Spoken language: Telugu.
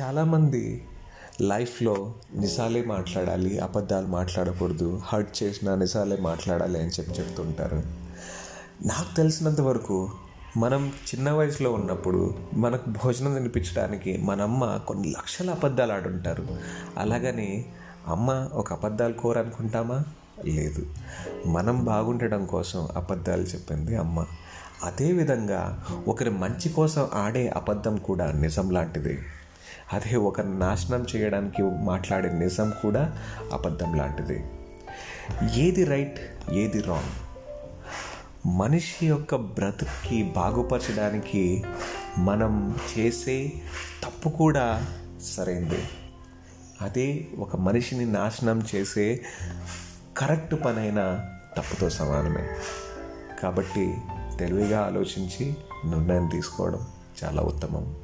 చాలామంది లైఫ్లో నిజాలే మాట్లాడాలి అబద్ధాలు మాట్లాడకూడదు హర్ట్ చేసిన నిజాలే మాట్లాడాలి అని చెప్పి చెప్తుంటారు. నాకు తెలిసినంత వరకు మనం చిన్న వయసులో ఉన్నప్పుడు మనకు భోజనం తినిపించడానికి మన అమ్మ కొన్ని లక్షల అబద్ధాలు ఆడుంటారు. అలాగని అమ్మ ఒక అబద్ధాలు కోరనుకుంటామా లేదు. మనం బాగుండడం కోసం అబద్ధాలు చెప్పింది అమ్మ. అదేవిధంగా ఒకరి మంచి కోసం ఆడే అబద్ధం కూడా నిజం లాంటిది. అదే ఒక నాశనం చేయడానికి మాట్లాడే నిజం కూడా అబద్ధం లాంటిది. ఏది రైట్ ఏది రాంగ్? మనిషి యొక్క బ్రతుక్కి బాగుపరచడానికి మనం చేసే తప్పు కూడా సరైంది. అదే ఒక మనిషిని నాశనం చేసే కరెక్ట్ పనైన తప్పుతో సమానమే. కాబట్టి తెలివిగా ఆలోచించి నిర్ణయం తీసుకోవడం చాలా ఉత్తమం.